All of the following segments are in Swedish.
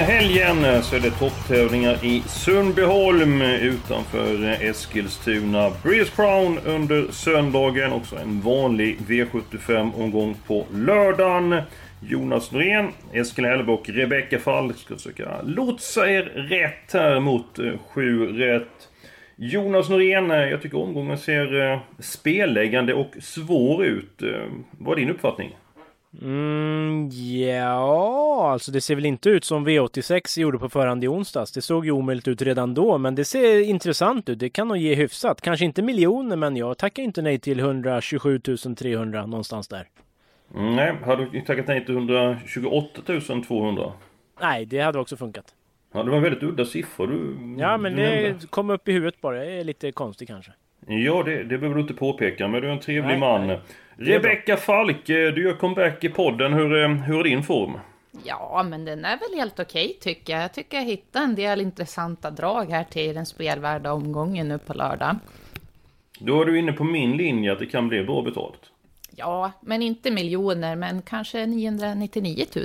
Helgen så är det topptävlingar i Sundbyholm utanför Eskilstuna. Breeze Crown under söndagen. Också en vanlig V75-omgång på lördagen. Jonas Norén, Eskil Hellberg och Rebecka Falk ska försöka lotsa er rätt här mot eh, 7 rätt. Jonas Norén, eh, jag tycker omgången ser eh, spelläggande och svår ut. Vad är din uppfattning? Mm, ja, alltså det ser väl inte ut som V86 gjorde på förhand i onsdags. Det såg ju omöjligt ut redan då, men det ser intressant ut. Det kan nog ge hyfsat. Kanske inte miljoner, men jag tackar inte nej till 127 300 någonstans där. Mm, nej, hade du tackat nej till 128 200? Nej, det hade också funkat. Ja, det var väldigt udda siffror du Ja, men det kom upp i huvudet bara. Det är lite konstigt kanske. Ja, det, det behöver du inte påpeka, men du är en trevlig Nej, man. nej. Rebecka Falk, du gör comeback i podden. Hur, eh, hur är din form? Ja, men den är väl helt okej tycker jag. Jag tycker jag hittade en del intressanta drag här till den spelvärda omgången nu på lördag. Då är du inne på min linje att det kan bli bra betalt. Ja, men inte miljoner, men kanske 999 000.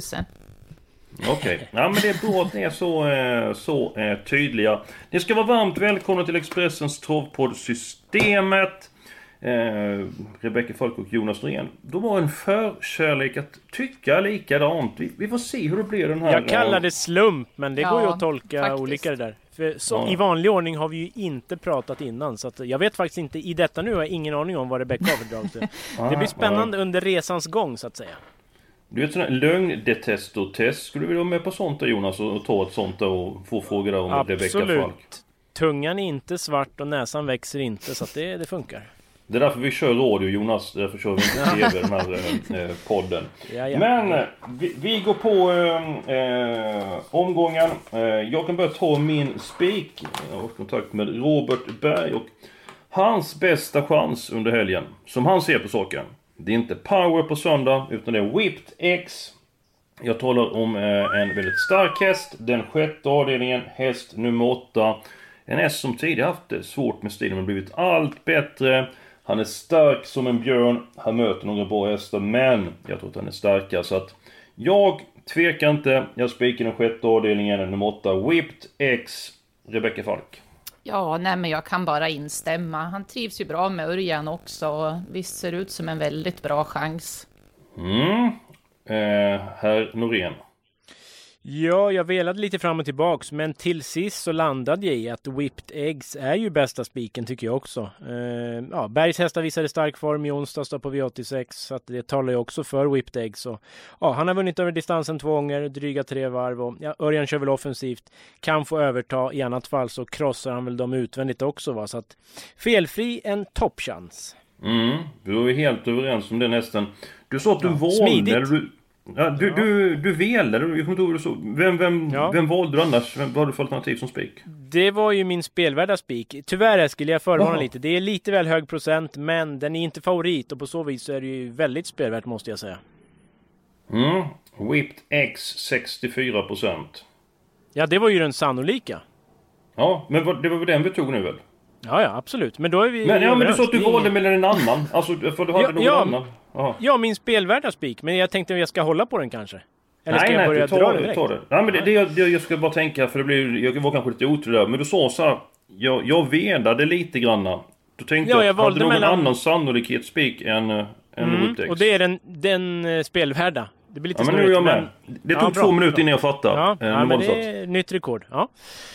Okej, ja, men det är bra att ni är så, eh, så eh, tydliga. Ni ska vara varmt välkomna till Expressens travpodd Systemet. Eh, Rebecka Falk och Jonas Norén. De har en förkärlek att tycka likadant. Vi, vi får se hur det blir den här... Jag kallar eh, det slump, men det går ju Ja, att tolka faktiskt. olika det där. För så, Ja. I vanlig ordning har vi ju inte pratat innan, så att jag vet faktiskt inte. I detta nu har jag ingen aning om vad Rebecca har för drag. Det blir spännande under resans gång, så att säga. Du vet här lögndetestortest. Skulle du vilja vara med på sånt där Jonas? Och, ta ett sånt där och få frågor där om Rebecka Falk? Absolut. Tungan är inte svart och näsan växer inte, så att det, det funkar. Det är därför vi kör radio Jonas. Därför kör vi inte TV den här eh, eh, podden. Ja, ja. Men eh, vi, vi går på eh, eh, omgången. Jag kan börja ta min spik. Jag har kontakt med Robert Berg och hans bästa chans under helgen. Som han ser på saken. Det är inte power på söndag utan det är Whipped X. Jag talar om eh, en väldigt stark häst. Den sjätte avdelningen, häst nummer åtta. En häst som tidigare haft det svårt med stilen men blivit allt bättre. Han är stark som en björn. Han möter några bra hästar men jag tror att han är starkare så att jag tvekar inte. Jag spikar den sjätte avdelningen, nummer åtta, Whipped X, Rebecca Falk. Ja, nej men jag kan bara instämma. Han trivs ju bra med Örjan också. och Visst ser det ut som en väldigt bra chans. Mm. Eh, herr Norén. Ja, jag velade lite fram och tillbaks, men till sist så landade jag i att Whipped Eggs är ju bästa spiken tycker jag också. Eh, ja, Bergs hästar visade stark form i onsdags på V86, så att det talar ju också för Whipped Eggs. Och, ja, han har vunnit över distansen två gånger, dryga tre varv och ja, Örjan kör väl offensivt, kan få överta, i annat fall så krossar han väl dem utvändigt också va, så att felfri en toppchans. Mm. Vi ju helt överens om det nästan. Du sa att du Ja, valde... smidigt. Du, ja, du, du, du velade, jag kommer inte ihåg. Vem, vem, Ja. vem valde du annars? Vem, vad hade du för alternativ som spik? Det var ju min spelvärda spik. Tyvärr Eskil, jag förvarnar Jaha. lite. Det är lite väl hög procent, men den är inte favorit och på så vis så är det ju väldigt spelvärt måste jag säga. Mm. Whipped X 64%. Ja, det var ju den sannolika. Ja, men det var väl den vi tog nu väl? Ja, ja, absolut. Men då är vi Men, ja, men du sa att du valde mellan en annan. Alltså, för du hade Ja, någon ja. annan. Ja, min spelvärda spik. Men jag tänkte att jag ska hålla på den kanske. Eller ska nej, jag nej, börja ta dra det, den direkt? det. Nej, men det, det, jag, jag ska bara tänka, för det blir, jag var kanske lite otydlig där. Men du sa så här, jag, jag vedade lite granna. Du tänkte Ja, jag jag hade valde någon mellan- annan sannolikhetsspik än, äh, än Mm, och det är den, den eh, spelvärda. Det blir lite Ja, men nu är jag med. Det Ja, tog bra, två minuter bra. innan jag fattade. Ja, Eh, ja men det är nytt rekord. Ja.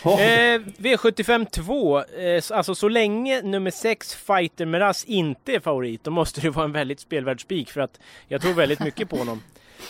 Ja. Eh, V75 2. Eh, alltså så länge nummer 6 Fighter Meras inte är favorit, då måste det vara en väldigt spelvärd spik för att jag tror väldigt mycket på honom.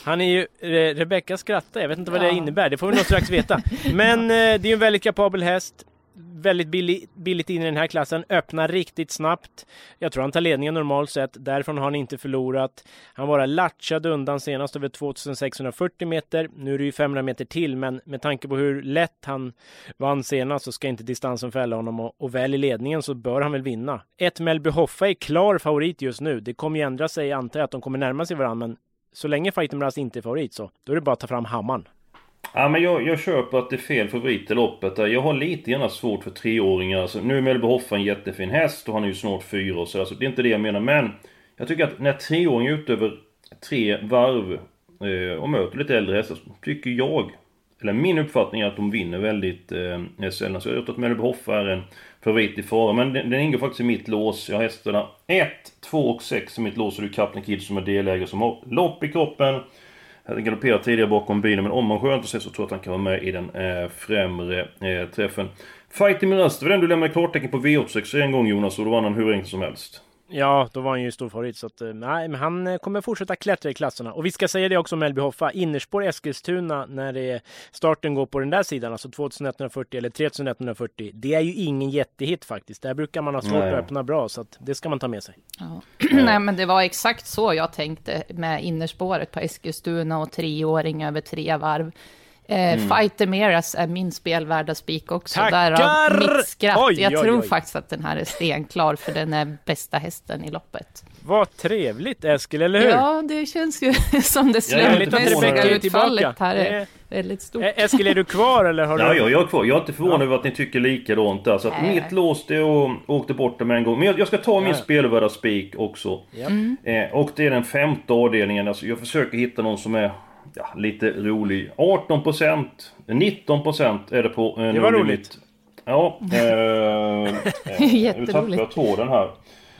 Han är ju, Re Rebecca skrattar, jag vet inte vad det Ja. innebär, det får vi nog strax veta. Men eh, det är ju en väldigt kapabel häst väldigt billigt, billigt in i den här klassen. Öppnar riktigt snabbt. Jag tror han tar ledningen normalt sett. Därifrån har han inte förlorat. Han bara latchade undan senast över 2640 meter. Nu är det ju 500 meter till, men med tanke på hur lätt han vann senast så ska inte distansen fälla honom. Och, och väl i ledningen så bör han väl vinna. Ett Melby Hoffa är klar favorit just nu. Det kommer ju ändra sig, antar jag, att de kommer närma sig varandra, men så länge Fighting Brass inte är favorit så då är det bara att ta fram hammaren. Ja men jag, jag köper att det är fel favorit i loppet där. Jag har lite grann svårt för treåringar. Alltså, nu är Melby Hoffa en jättefin häst och han är ju snart fyra och så. Alltså, det är inte det jag menar. Men jag tycker att när treåringar utöver tre varv eh, och möter lite äldre hästar så tycker jag, eller min uppfattning är att de vinner väldigt eh, sällan. Så jag tror att Melby Hoffa är en favorit i fara. Men den, den ingår faktiskt i mitt lås. Jag har hästarna 1, 2 och 6 i mitt lås. Och det är Captain Kid som är delägare som har lopp i kroppen. Han galopperat tidigare bakom bilen men om man sköter sig så tror jag att han kan vara med i den eh, främre eh, träffen. Fighting Miraz, det var den du lämnade klartecken på V86 en gång Jonas och då vann han hur enkelt som helst. Ja, då var han ju stor favorit så att, eh, nej, men han eh, kommer fortsätta klättra i klasserna. Och vi ska säga det också om Melby Hoffa. Innerspår Eskilstuna när det starten går på den där sidan, alltså 2140 eller 3140. Det är ju ingen jättehit faktiskt. Där brukar man ha svårt nej. att öppna bra så att det ska man ta med sig. Ja. nej, men det var exakt så jag tänkte med innerspåret på Eskilstuna och treåring över tre varv. Eh, mm. Fighter Meras är min spelvärda spik också. Tackar! Därav mitt skratt. Oj, jag oj, tror oj. faktiskt att den här är stenklar, för den är bästa hästen i loppet. Vad trevligt Eskil, eller hur? Ja, det känns ju som det slumpmässiga utfallet här är väldigt stort. Eskil, är du kvar eller har du... Ja, jag är kvar. Jag är inte förvånad ja. över att ni tycker likadant där. Så att mitt lås det och åkte bort dem en gång. Men jag, jag ska ta ja. min spelvärda spik också. Mm. Eh, och det är den femte avdelningen. Alltså, jag försöker hitta någon som är ja, lite rolig. 18%, 19% är det på eh, Det var roligt. Ja, eh, eh, nu tappade jag tråden här.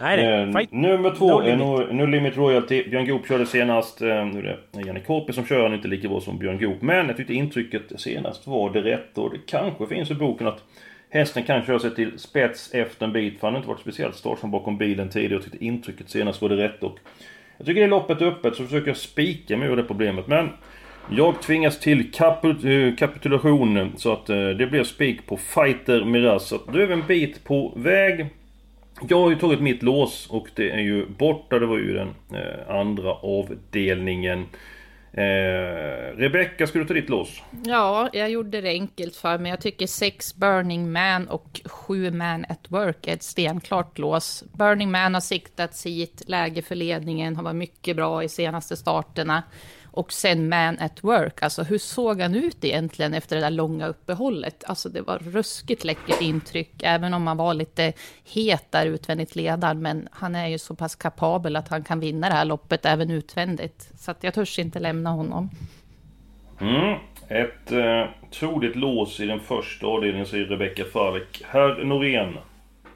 Nej, eh, nummer två no är no, no Limit Royalty. Björn Goop körde senast. Eh, nu är det Janne Korpi som kör, han inte lika bra som Björn Goop. Men jag tyckte intrycket senast var det rätta. Och det kanske finns i boken att hästen kan köra sig till spets efter en bit. För han har inte varit speciellt startsam bakom bilen tidigare. Jag tyckte intrycket senast var det rätt. Och jag tycker det är loppet öppet så försöker jag spika mig ur det problemet. Men jag tvingas till kaput eh, kapitulation så att eh, det blir spik på Fighter Miraz. Så då är vi en bit på väg. Jag har ju tagit mitt lås och det är ju borta. Det var ju den eh, andra avdelningen. Eh, Rebecka, ska du ta ditt lås? Ja, jag gjorde det enkelt för mig. Jag tycker 6 Burning Man och 7 Man at Work är ett stenklart lås. Burning Man har siktats hit, läge för ledningen, har varit mycket bra i senaste starterna. Och sen Man at Work, alltså hur såg han ut egentligen efter det där långa uppehållet? Alltså det var ruskigt läckert intryck, även om han var lite het där utvändigt ledaren. Men han är ju så pass kapabel att han kan vinna det här loppet även utvändigt. Så att jag törs inte lämna honom. Mm. Ett eh, troligt lås i den första avdelningen säger Rebecka Falk. Herr Norén.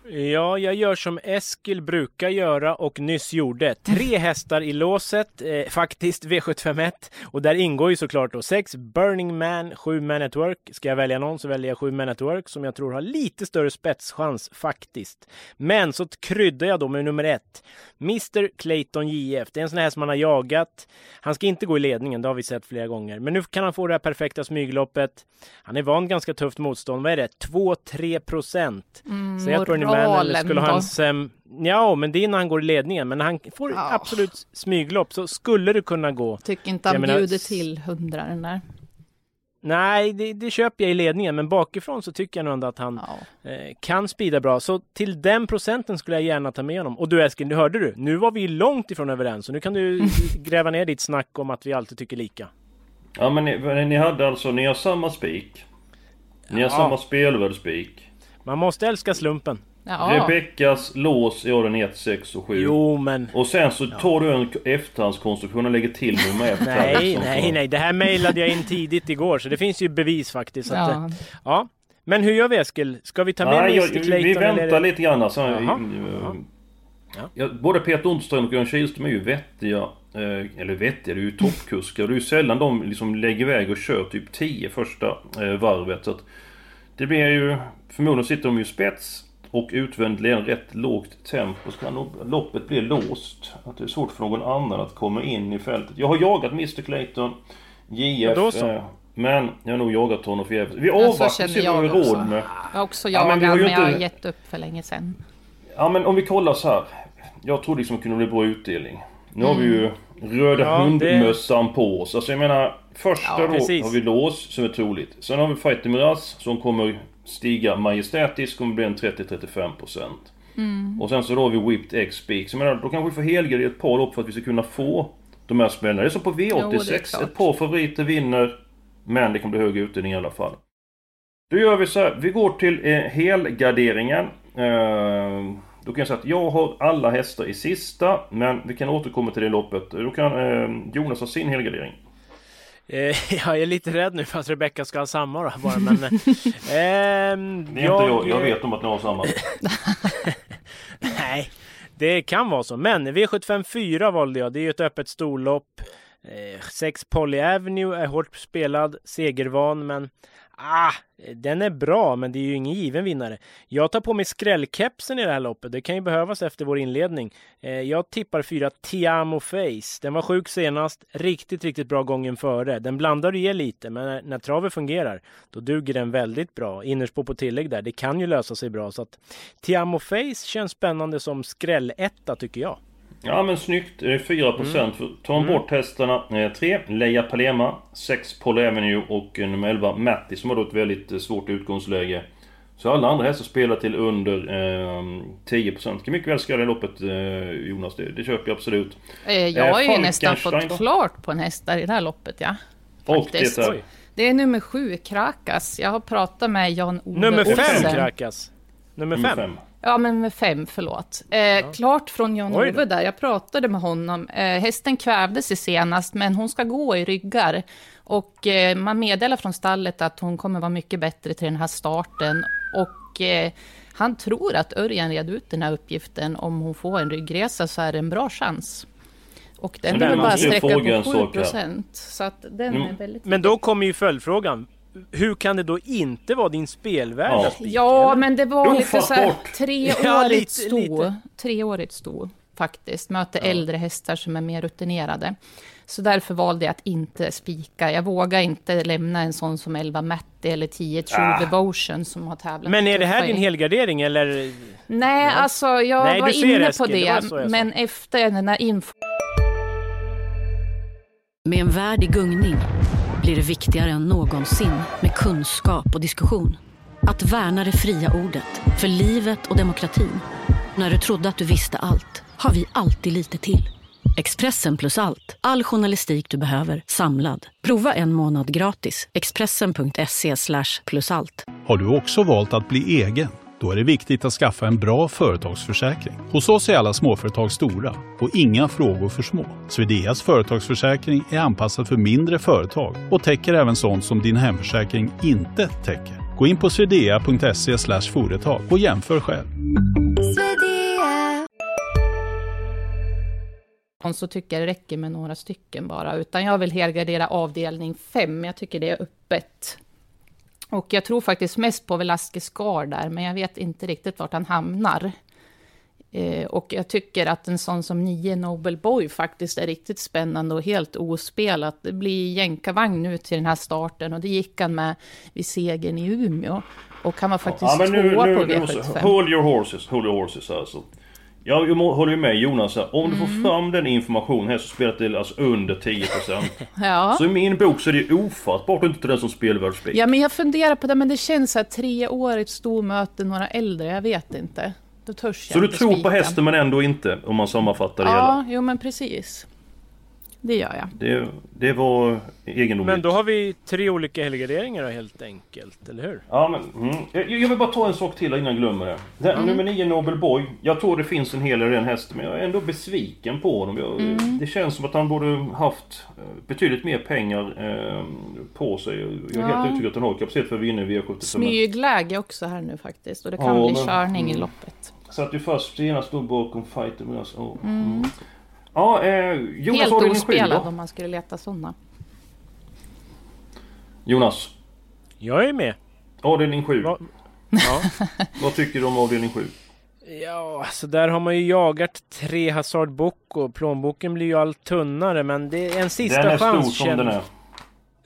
Ja, jag gör som Eskil brukar göra och nyss gjorde. Tre hästar i låset, eh, faktiskt V751. Och där ingår ju såklart då sex Burning Man, sju Man at Work. Ska jag välja någon så väljer jag sju Man at Work som jag tror har lite större spetschans faktiskt. Men så kryddar jag då med nummer ett. Mr Clayton JF. Det är en sån här som man har jagat. Han ska inte gå i ledningen, det har vi sett flera gånger. Men nu kan han få det här perfekta smygloppet. Han är van ganska tufft motstånd. Vad är det? 2-3 procent. Mm, att Burning Man skulle ha en sem... Ja, men det är när han går i ledningen. Men när han får ja. absolut smyglopp så skulle det kunna gå. Tycker inte han menar... bjuder till hundra den där. Nej, det, det, köper jag i ledningen, men bakifrån så tycker jag nog ändå att han ja. eh, kan spida bra. Så till den procenten skulle jag gärna ta med honom. Och du Eskil, nu hörde du? Nu var vi långt ifrån överens, så nu kan du gräva ner ditt snack om att vi alltid tycker lika. Ja, men ni, ni hade alltså, ni har samma spik. Ni har samma spelvärd spik. Man måste älska slumpen. Ja. Rebeckas lås är den 1, 6 och 7. Jo men... Och sen så tar du en efterhandskonstruktion och lägger till nummer 1. nej, nej, nej. Det här mejlade jag in tidigt igår så det finns ju bevis faktiskt. Ja. Att, ja. Men hur gör vi Eskil? Ska vi ta med Nej, jag, Clayton, Vi väntar eller? lite grann alltså. Jaha. Ja. Ja, både Peter Ontström och Björn Kihlström är ju vettiga. Eh, eller vettiga, det är ju toppkuskar. Det är ju sällan de liksom lägger iväg och kör typ 10 första eh, varvet. Så att det blir ju... Förmodligen sitter de ju spets och utvändigt rätt lågt tempo så kan loppet bli låst. Att det är svårt för någon annan att komma in i fältet. Jag har jagat Mr Clayton, JF. Ja, Men jag har nog jagat honom förgäves. Vi Ja, så avvaktar och känner ser vad vi jag har råd med. Jag har också Ja, jagat, men vi har men, ju jag har inte- gett upp för länge sedan. Ja men om vi kollar så här. Jag trodde liksom det kunde bli bra utdelning. Nu har vi ju röda Ja, hundmössan på oss. Alltså jag menar, första Ja, då precis. har vi lås som är troligt. Sen har vi Fighter Miraz som kommer stiga majestätiskt, kommer bli en 30-35%. Och sen så då har vi Whipped Egg Speak. Så jag menar, då kanske vi får helgardera ett par lopp för att vi ska kunna få de här smällarna. Det är som på Jo, det är V86. klart. ett par favoriter vinner. Men det kan bli hög utdelning i alla fall. Då gör vi så här. Vi går till eh, helgarderingen. Eh, då kan jag säga att jag har alla hästar i sista. Men vi kan återkomma till det loppet. Då kan eh, Jonas ha sin helgardering. Eh, jag är lite rädd nu för att Rebecca ska ha samma då bara men... eh, är inte jag. Jag vet om att ni har samma. Nej, det kan vara så. Men V75 4 valde jag. Det är ju ett öppet storlopp. Eh, sex Polly Avenue är hårt spelad, segervan, men ah, den är bra, men det är ju ingen given vinnare. Jag tar på mig skrällkepsen i det här loppet. Det kan ju behövas efter vår inledning. Eh, jag tippar fyra Tiamo Face. Den var sjuk senast. Riktigt, riktigt bra gången före. Den blandar och ger lite, men när, när travet fungerar, då duger den väldigt bra. Innerspår på tillägg där. Det kan ju lösa sig bra, så att Tiamo Face känns spännande som skrälletta tycker jag. Ja men snyggt. Eh, 4% för tar man bort hästarna. 3. Leia Palema. 6 Paul Avenue och eh, nummer 11 Matti som har då ett väldigt eh, svårt utgångsläge. Så alla andra hästar spelar till under eh, 10%. Kan mycket väl skrälla i loppet eh, Jonas. Det, det köper jag absolut. Eh, Jag har ju nästan då? fått klart på en häst där i det här loppet, ja. Och Faktiskt. det är... Det är nummer sju, Krakas. Jag har pratat med Jan-Ove Nummer fem Olsen. Krakas. Nummer Nummer fem. fem. Ja, men med fem, förlåt. Eh, Klart från Jan-Ove där, jag pratade med honom. Eh, hästen kvävde sig senast, men hon ska gå i ryggar. Och eh, man meddelar från stallet att hon kommer vara mycket bättre till den här starten. Och eh, han tror att Örjan red ut den här uppgiften. Om hon får en ryggresa så är det en bra chans. Och den väl bara sträcka på 7 sak här. procent. Så att den Mm. är väldigt... Men då kommer ju följdfrågan. Hur kan det då inte vara din spelvärda Ja. spik? Ja, eller? men det var lite så här Ofattbart. treårigt Ja, lite, sto. lite. Treårigt sto, faktiskt. Möter äldre hästar som är mer rutinerade. Så därför valde jag att inte spika. Jag vågar inte lämna en sån som 11 Matti eller 10 True Ah. Devotion som har tävlat. Men är det här din helgardering eller? Nej, alltså jag Nej, var inne på det det, så men efter den här info Med en värld i gungning blir det viktigare än någonsin med kunskap och diskussion. Att värna det fria ordet, för livet och demokratin. När du trodde att du visste allt, har vi alltid lite till. Expressen plus allt, all journalistik du behöver, samlad. Prova en månad gratis. Expressen.se plus allt. Har du också valt att bli egen? Då är det viktigt att skaffa en bra företagsförsäkring. Hos oss är alla småföretag stora och inga frågor för små. Swedeas företagsförsäkring är anpassad för mindre företag och täcker även sånt som din hemförsäkring inte täcker. Gå in på swedea.se företag och jämför själv. så tycker jag det räcker med några stycken bara. Utan jag vill helgardera avdelning 5. Jag tycker det är öppet. Och jag tror faktiskt mest på Velasquez Gar där, men jag vet inte riktigt vart han hamnar. Eh, och jag tycker att en sån som 9 Nobel Boy faktiskt är riktigt spännande och helt ospelat. Det blir jänkarvagn nu till den här starten och det gick han med vid segern i Umeå. Och han var faktiskt Ja, men nu, tvåa nu, på nu måste, V75. hold your horses, hold your horses alltså. Jag, håller ju med Jonas här. Om du Mm. får fram den informationen här så spelar det alltså under 10%. Ja. Så i min bok så är det ofattbart att inte den som spelvärldsspik. Ja, men jag funderar på det, men det känns så här treårigt stormöte, några äldre, jag vet inte. Då törs jag Så du tror på spika. hästen men ändå inte, om man sammanfattar det hela? Ja, jo men precis. Det gör jag. Det, det var egendomligt. Men då har vi tre olika helgarderingar då, helt enkelt, eller hur? Ja, men, mm. jag, jag vill bara ta en sak till innan jag glömmer det. Den, Mm. Nummer 9 Nobel Boy. Jag tror det finns en hel del i den hästen men jag är ändå besviken på honom. Jag, Mm. Det känns som att han borde haft eh, betydligt mer pengar eh, på sig. Jag är Ja. helt övertygad att han har kapacitet för att vinna V75. men Smygläge också här nu faktiskt. Och det kan Ja, bli men- körning i mm. loppet. Satt ju först senast då bakom fighter med oss. Oh. Mm. Ja, eh, Jonas Helt avdelning 7 ospelad då. om man skulle leta sådana. Jonas, Jag är med. avdelning 7. Va- Ja. Vad tycker du om avdelning 7? Ja, så där har man ju jagat tre Hazard och plånboken blir ju allt tunnare men det är en sista Den är stor chans. som känner- den är.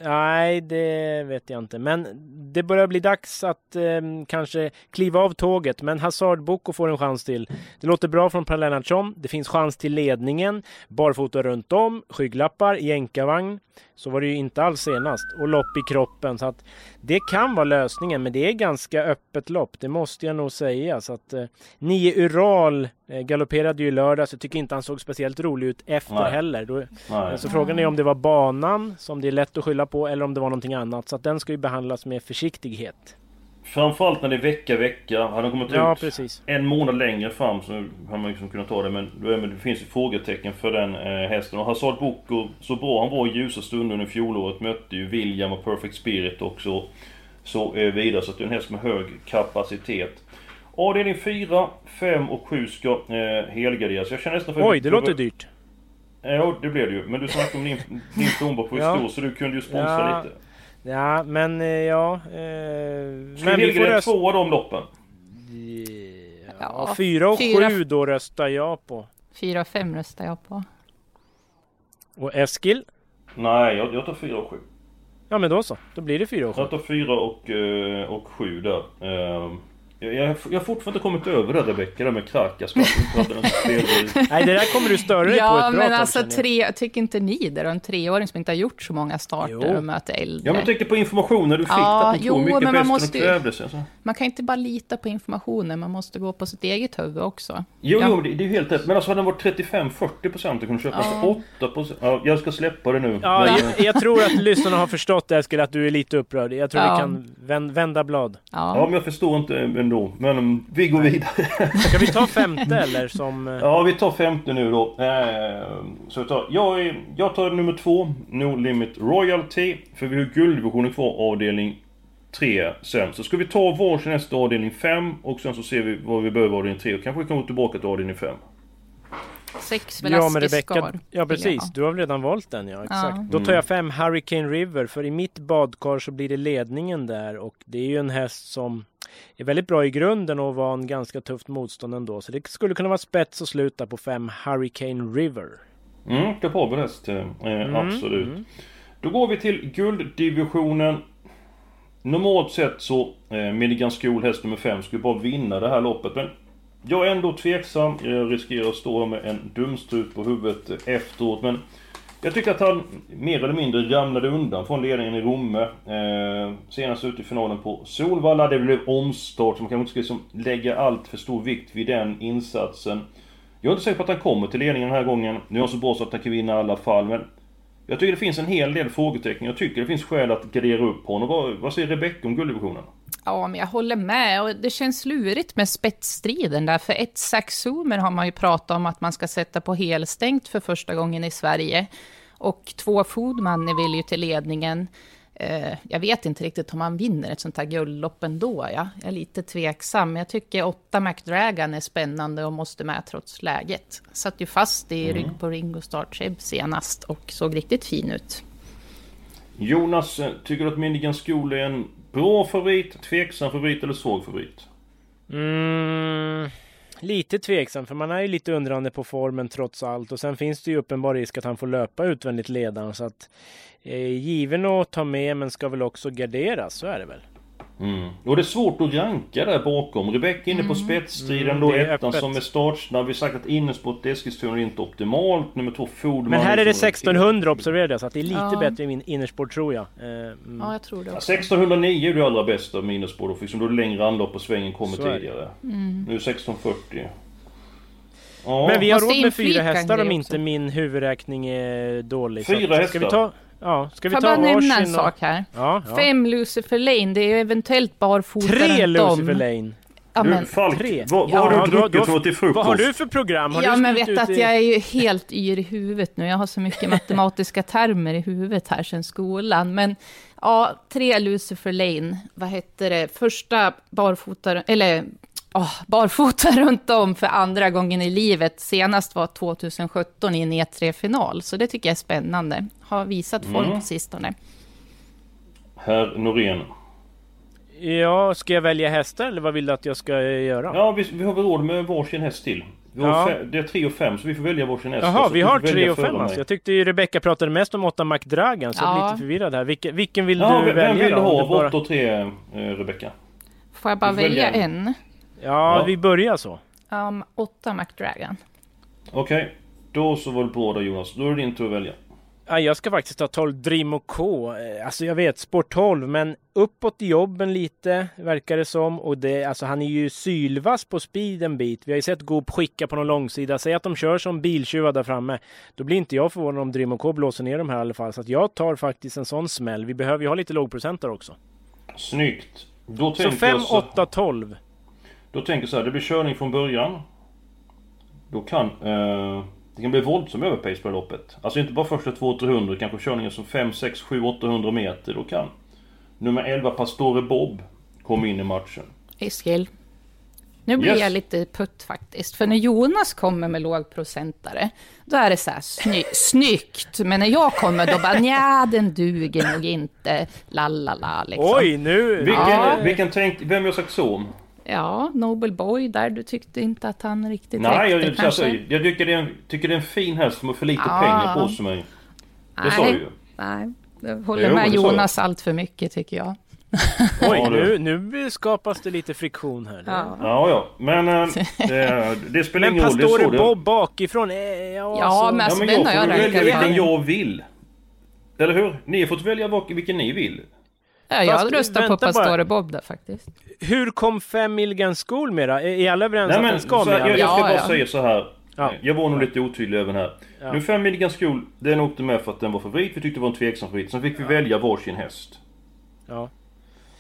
Nej, det vet jag inte. Men det börjar bli dags att eh, kanske kliva av tåget. Men Hazard Boko får en chans till. Det låter bra från Per Lennartsson. Det finns chans till ledningen. Barfota runt om, skygglappar, jänkarvagn. Så var det ju inte alls senast. Och lopp i kroppen. Så att det kan vara lösningen. Men det är ganska öppet lopp. Det måste jag nog säga. Så att eh, nio Ural eh, galopperade ju i lördags. Jag tycker inte han såg speciellt rolig ut efter Nej. heller. Då, Nej. så frågan är om det var banan som det är lätt att skylla på eller om det var någonting annat. Så att den ska ju behandlas med försiktighet. Framförallt när det är vecka, vecka. Hade de kommit Ja, ut precis. en månad längre fram så hade man liksom kunnat ta det. Men det finns ju frågetecken för den eh, hästen. Och Hazard Boko, så bra han var i ljusa stunder under fjolåret, mötte ju William och Perfect Spirit också. Så eh, vidare. Så att det är en häst med hög kapacitet. Avdelning 4, 5 och 7 ska eh, helgarderas. Jag känner nästan för... Oj, det låter dyrt. Ja, det blev det ju. Men du snackade om din, din plånbok var ju Ja. stor, så du kunde ju sponsra Ja, lite. Ja, men eh, ja... Eh, Ska men vi får rösta... två av de loppen? Ja, Ja, fyra och fyra- sju då röstar jag på. Fyra och fem röstar jag på. Och Eskil? Nej, jag, jag tar 4 och 7. Ja men då så. Då blir det fyra och sju. Jag tar 4 och, eh, och 7 där. Ehm, Jag, jag, jag har fortfarande inte kommit över Rebecka, det med Krakas. Nej, det där kommer du störa dig på Ja, ett bra men tag, alltså tre, tycker inte ni det då? En treåring som inte har gjort så många starter Jo. och möter äldre. Ja men jag tänkte på informationen du fick, Ja, att de jo, mycket men man måste ju- krävdes. Alltså. Man kan inte bara lita på informationen, man måste gå på sitt eget huvud också. Jo, Ja. jo, det, det är ju helt rätt. Men alltså hade den varit 35-40% procent, kunde köpa Ja. ja. 8%. Ja, jag ska släppa det nu. Ja, Men, jag, jag tror att lyssnarna har förstått Eskil att du är lite upprörd. Jag tror Ja. vi kan vän, vända blad. ja, Ja. men jag förstår inte ändå. Men um, vi går vidare. Ska vi ta femte eller som... eh, Ja, vi tar femte nu då. Eh, så vi tar, jag, jag tar nummer två, No Limit Royalty. För vi har gulddivisionen kvar, avdelning 3 sen. Så ska vi ta varsin nästa avdelning 5 och sen så ser vi vad vi behöver avdelning 3 och kanske vi kan gå tillbaka till avdelning 5. Sex Ja men Scar. ja precis. Ja. Du har väl redan valt den ja, exakt. Ja. Då tar jag fem Hurricane River för i mitt badkar så blir det ledningen där och det är ju en häst som är väldigt bra i grunden och var en ganska tufft motstånd ändå. Så det skulle kunna vara spets och sluta på fem Hurricane River. Mm, kapabel häst. Eh, Mm, absolut. Då går vi till gulddivisionen. Normalt sett så, eh, Milligan School, häst nummer 5, skulle bara vinna det här loppet. Men jag är ändå tveksam. Jag riskerar att stå med en dumstrut på huvudet efteråt. Men jag tycker att han mer eller mindre ramlade undan från ledningen i Romme. Eh, senast ut i finalen på Solvalla. Det blev omstart, så man kanske inte ska liksom lägga allt för stor vikt vid den insatsen. Jag är inte säker på att han kommer till ledningen den här gången. Nu är han så bra så att han kan vinna i alla fall, men... Jag tycker det finns en hel del frågetecken. Jag tycker det finns skäl att gardera upp på honom. Vad, vad säger Rebecka om gulddivisionen? Ja, men jag håller med. Och det känns lurigt med spetsstriden där. För ett Saxumer har man ju pratat om att man ska sätta på helstängt för första gången i Sverige. Och två Foodman vill ju till ledningen. Eh, jag vet inte riktigt om han vinner ett sånt här guldlopp ändå. Ja. Jag är lite tveksam. Jag tycker åtta McDragon är spännande och måste med trots läget. Satt ju fast i rygg på Ringo Startsheb senast och såg riktigt fin ut. Jonas, eh, tycker du att Milligan Skol är en bra favorit, tveksam favorit eller svag favorit? Mm, lite tveksam för man är ju lite undrande på formen trots allt och sen finns det ju uppenbar risk att han får löpa utvändigt ledaren så att eh, given att ta med men ska väl också garderas, så är det väl. Mm. Och det är svårt att ranka där bakom. Rebecka är inne på spetsstriden Mm, då, ettan som är startsnabb. Vi har sagt att innersport Eskilstuna är inte optimalt. Nummer två Foodman. Men här är det som 1600 observerade jag så att det är lite Ja. bättre i min innersport tror jag. Eh, mm. Ja, jag tror det också. 1609 är det allra bästa med innerspår då, för liksom då är det längre anlopp och svängen kommer tidigare. Mm. Nu är det 1640. Ja. Men vi har råd med fyra hästar om inte min huvudräkning är dålig. Fyra att- Ska vi hästar? Ja, ska vi Får ta bara nämna en och- sak här? Ja, ja. Fem Lucifer Lane, det är ju eventuellt barfota Tre. Lucifer Lane. Ja, du, Falk, tre. vad, vad Ja, har du druckit då- för till frukost? Vad har du för program? Har ja, du men vet att i- jag är ju helt yr i huvudet nu. Jag har så mycket matematiska termer i huvudet här sedan skolan. Men ja, tre Lucifer Lane. Vad hette det? Första barfota, eller åh, barfota runt om för andra gången i livet. Senast var 2017 i en E3-final. Så det tycker jag är spännande. Har visat form Mm. på sistone. Herr Norén. Ja, ska jag välja hästar eller vad vill du att jag ska eh, göra? Ja, vi, vi har väl råd med varsin häst till. Vi har Ja. fe- det är 3 och 5 så vi får välja varsin häst. Jaha, vi har tre och fem alltså. Jag tyckte ju Rebecca pratade mest om åtta McDragan, så jag blir Ja. lite förvirrad här. Vilken, vilken vill Ja, du vem välja vill du då? ha av 8 och 3, eh, Rebecca? Får jag bara välja välja en. en? Ja, Ja. vi börjar så. Um, åtta McDragon. Okej, då så var det bra då Jonas. Då är det din tur att välja. Ja, jag ska faktiskt ta 12 Dream och K. Eh, Alltså jag vet, Sport 12, men uppåt i jobben lite, verkar det som. Och det, alltså han är ju sylvass på speed en bit. Vi har ju sett Goop skicka på någon långsida. Säg att de kör som biltjuvar där framme. Då blir inte jag förvånad om Dream och K blåser ner de här i alla fall. Så att jag tar faktiskt en sån smäll. Vi behöver ju ha lite lågprocentare också. Snyggt. Då Så tänker 5, jag så, 8, 12. Då tänker jag så här, det blir körning från början. Då kan... Eh, det kan bli våldsam överpace på det loppet. Alltså inte bara första 200-300, kanske körningar som 5, 6, 7, 800 meter. Då kan nummer 11 Pastore Bob komma in i matchen. Eskil. Nu blir Yes. jag lite putt faktiskt. För när Jonas kommer med lågprocentare, då är det så här sny snyggt. Men när jag kommer, då bara nja, den duger nog inte. Lalala liksom. Oj, nu... Vilken, Ja. vilken tänkt... Vem jag sagt så? Ja, Nobel Boy där, du tyckte inte att han riktigt Nej, jag, räckte alltså, kanske? jag tycker, det är en, tycker det är en fin häst som har för lite Ja. pengar på sig. mig. Det sa jag ju. Nej, jag håller Jo, med jag. Jonas allt för mycket tycker jag. Oj, nu, nu skapas det lite friktion här. Ja. Ja, ja. Men eh, det, det spelar Men ingen roll. Är Pastore. Bob bakifrån, eh, ja, Ja, alltså, men Ja, alltså men den jag har jag får välja rankat vilken jag vill. Eller hur? Ni har fått välja vilken ni vill. Ja, jag Fast, röstar på. Pastore Bob där faktiskt. Hur kom 5 Milligan School med då? Är alla överens Nej, att men, den ska så med? jag, jag ska Ja, bara ja. säga så här. Ja. Jag var nog lite otydlig även här. Ja. Nu 5 Milligan School, den åkte med för att den var favorit. Vi tyckte det var en tveksam favorit. Sen fick vi välja varsin häst. Ja.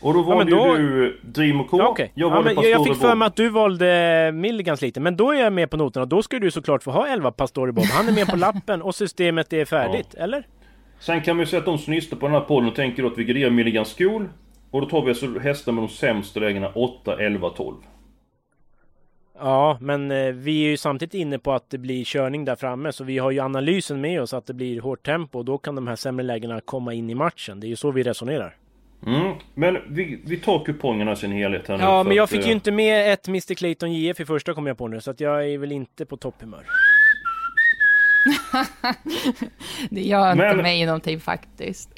Och då valde men då- du Dream och K. Ja, okej. Jag ja, valde men jag, jag Pastore fick för mig att du valde Milligans lite, men då är jag med på noterna. Då ska du såklart få ha 11 Pastore Bob. Han är med på lappen och systemet är färdigt, eller? Sen kan man ju säga att de som lyssnar på den här podden och tänker då att vi graderar Milligan School. Och då tar vi alltså hästar med de sämsta lägena 8, 11, 12. Ja, men eh, vi är ju samtidigt inne på att det blir körning där framme, så vi har ju analysen med oss att det blir hårt tempo och då kan de här sämre lägena komma in i matchen. Det är ju så vi resonerar. Mm. Men vi, vi tar kupongerna i sin helhet här nu. Ja, men jag att, fick eh, ju inte med ett Mr Clayton JF i första kom jag på nu, så att jag är väl inte på topphumör. Det gör inte Men- mig någonting faktiskt.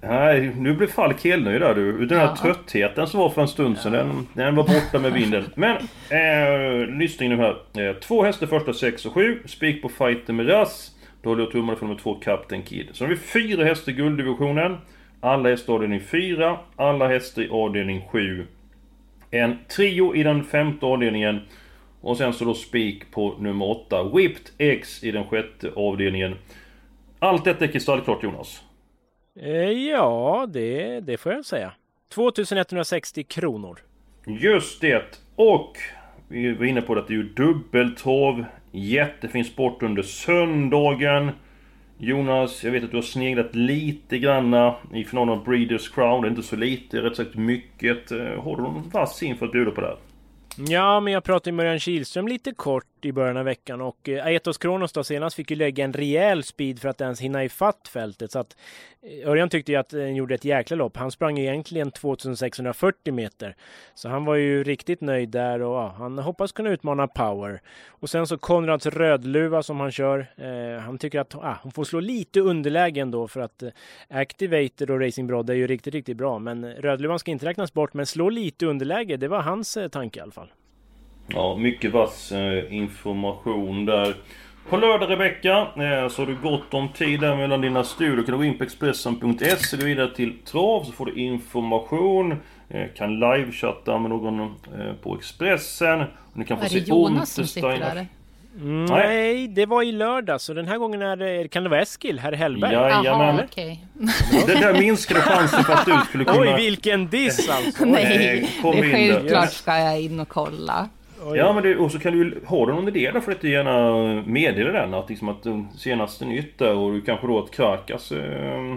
Nej, nu blev Falk helnöjd där du. Den här Ja. tröttheten som var för en stund sedan, den, den var borta med vinden. Men, eh, lyssning nu här. Eh, två hästar första 6 och 7. Spik på fighter med Rass. Då håller jag tummarna för nummer 2, Captain Kid. Så har vi fyra hästar i gulddivisionen. Alla hästar i avdelning 4. Alla hästar i avdelning 7. En trio i den femte avdelningen. Och sen så då spik på nummer 8, Whipped X i den sjätte avdelningen. Allt detta är kristallklart Jonas. Eh, ja, det, det får jag säga. 2160 kronor. Just det! Och vi var inne på det att det är ju dubbeltrav. Jättefin sport under söndagen. Jonas, jag vet att du har sneglat lite granna i finalen av Breeders Crown. Det är inte så lite, rätt sagt mycket. Eh, Har du någon vass inför att bjuda på det här? Ja, men jag pratade med Örjan Kihlström lite kort i början av veckan och eh, Aetos Kronos då senast fick ju lägga en rejäl speed för att ens hinna ifatt fältet. Så att eh, Örjan tyckte ju att den gjorde ett jäkla lopp. Han sprang egentligen 2640 meter. Så han var ju riktigt nöjd där och ja, han hoppas kunna utmana Power. Och sen så Konrads Rödluva som han kör. Eh, han tycker att ah, hon får slå lite underläge ändå för att eh, Activator och Racing Broad är ju riktigt, riktigt bra. Men Rödluvan ska inte räknas bort, men slå lite underläge, det var hans eh, tanke i alla fall. Ja, mycket vass eh, information där. På lördag Rebecka, eh, så har du gott om tid där mellan dina studier. Kan du gå in på Expressen.se, gå vidare till Trav så får du information. Eh, kan livechatta med någon på Expressen. Och ni kan få Är se det Jonas som sitter där? Mm, Nej. det var i lördag så den här gången är det, kan det vara Eskil, herr Hellberg? Jajamän. okej. Det där minskade chansen för att du skulle kunna... Oj, vilken diss alltså! Nej, kom det är självklart ska jag in och kolla. Oj. Ja men det, och så kan du har du någon idé där för att du gärna meddela den att liksom att den senaste nytt där och du kanske då att Krakas eh,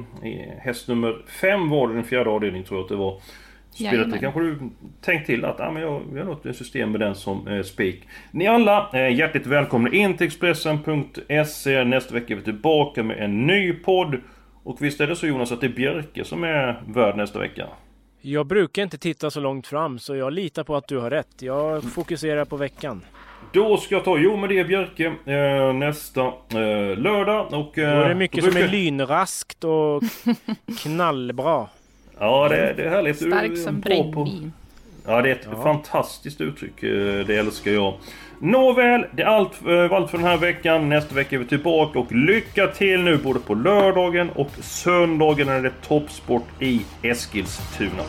häst nummer 5 var det den fjärde avdelningen tror jag att det var. Jajamän. det kanske du tänkt till att ah, men jag, jag har något ett system med den som eh, spik. Ni alla eh, hjärtligt välkomna in till Expressen.se. Nästa vecka är vi tillbaka med en ny podd. Och visst är det så Jonas att det är Bjerke som är värd nästa vecka? Jag brukar inte titta så långt fram så jag litar på att du har rätt. Jag fokuserar på veckan. Då ska jag ta Jo med det Björke eh, nästa eh, lördag och... Eh, Då är det mycket som brukar- är lynraskt och knallbra. Ja det, det är härligt. Är Stark som brännvin. Ja det är ett fantastiskt uttryck. eh, Det älskar jag. Nåväl, det är allt, eh, var allt för den här veckan. Nästa vecka är vi tillbaka och lycka till nu både på lördagen och söndagen när det är toppsport i Eskilstuna.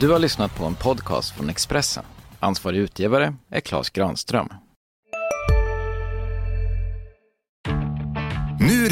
Du har lyssnat på en podcast från Expressen. Ansvarig utgivare är Klas Granström.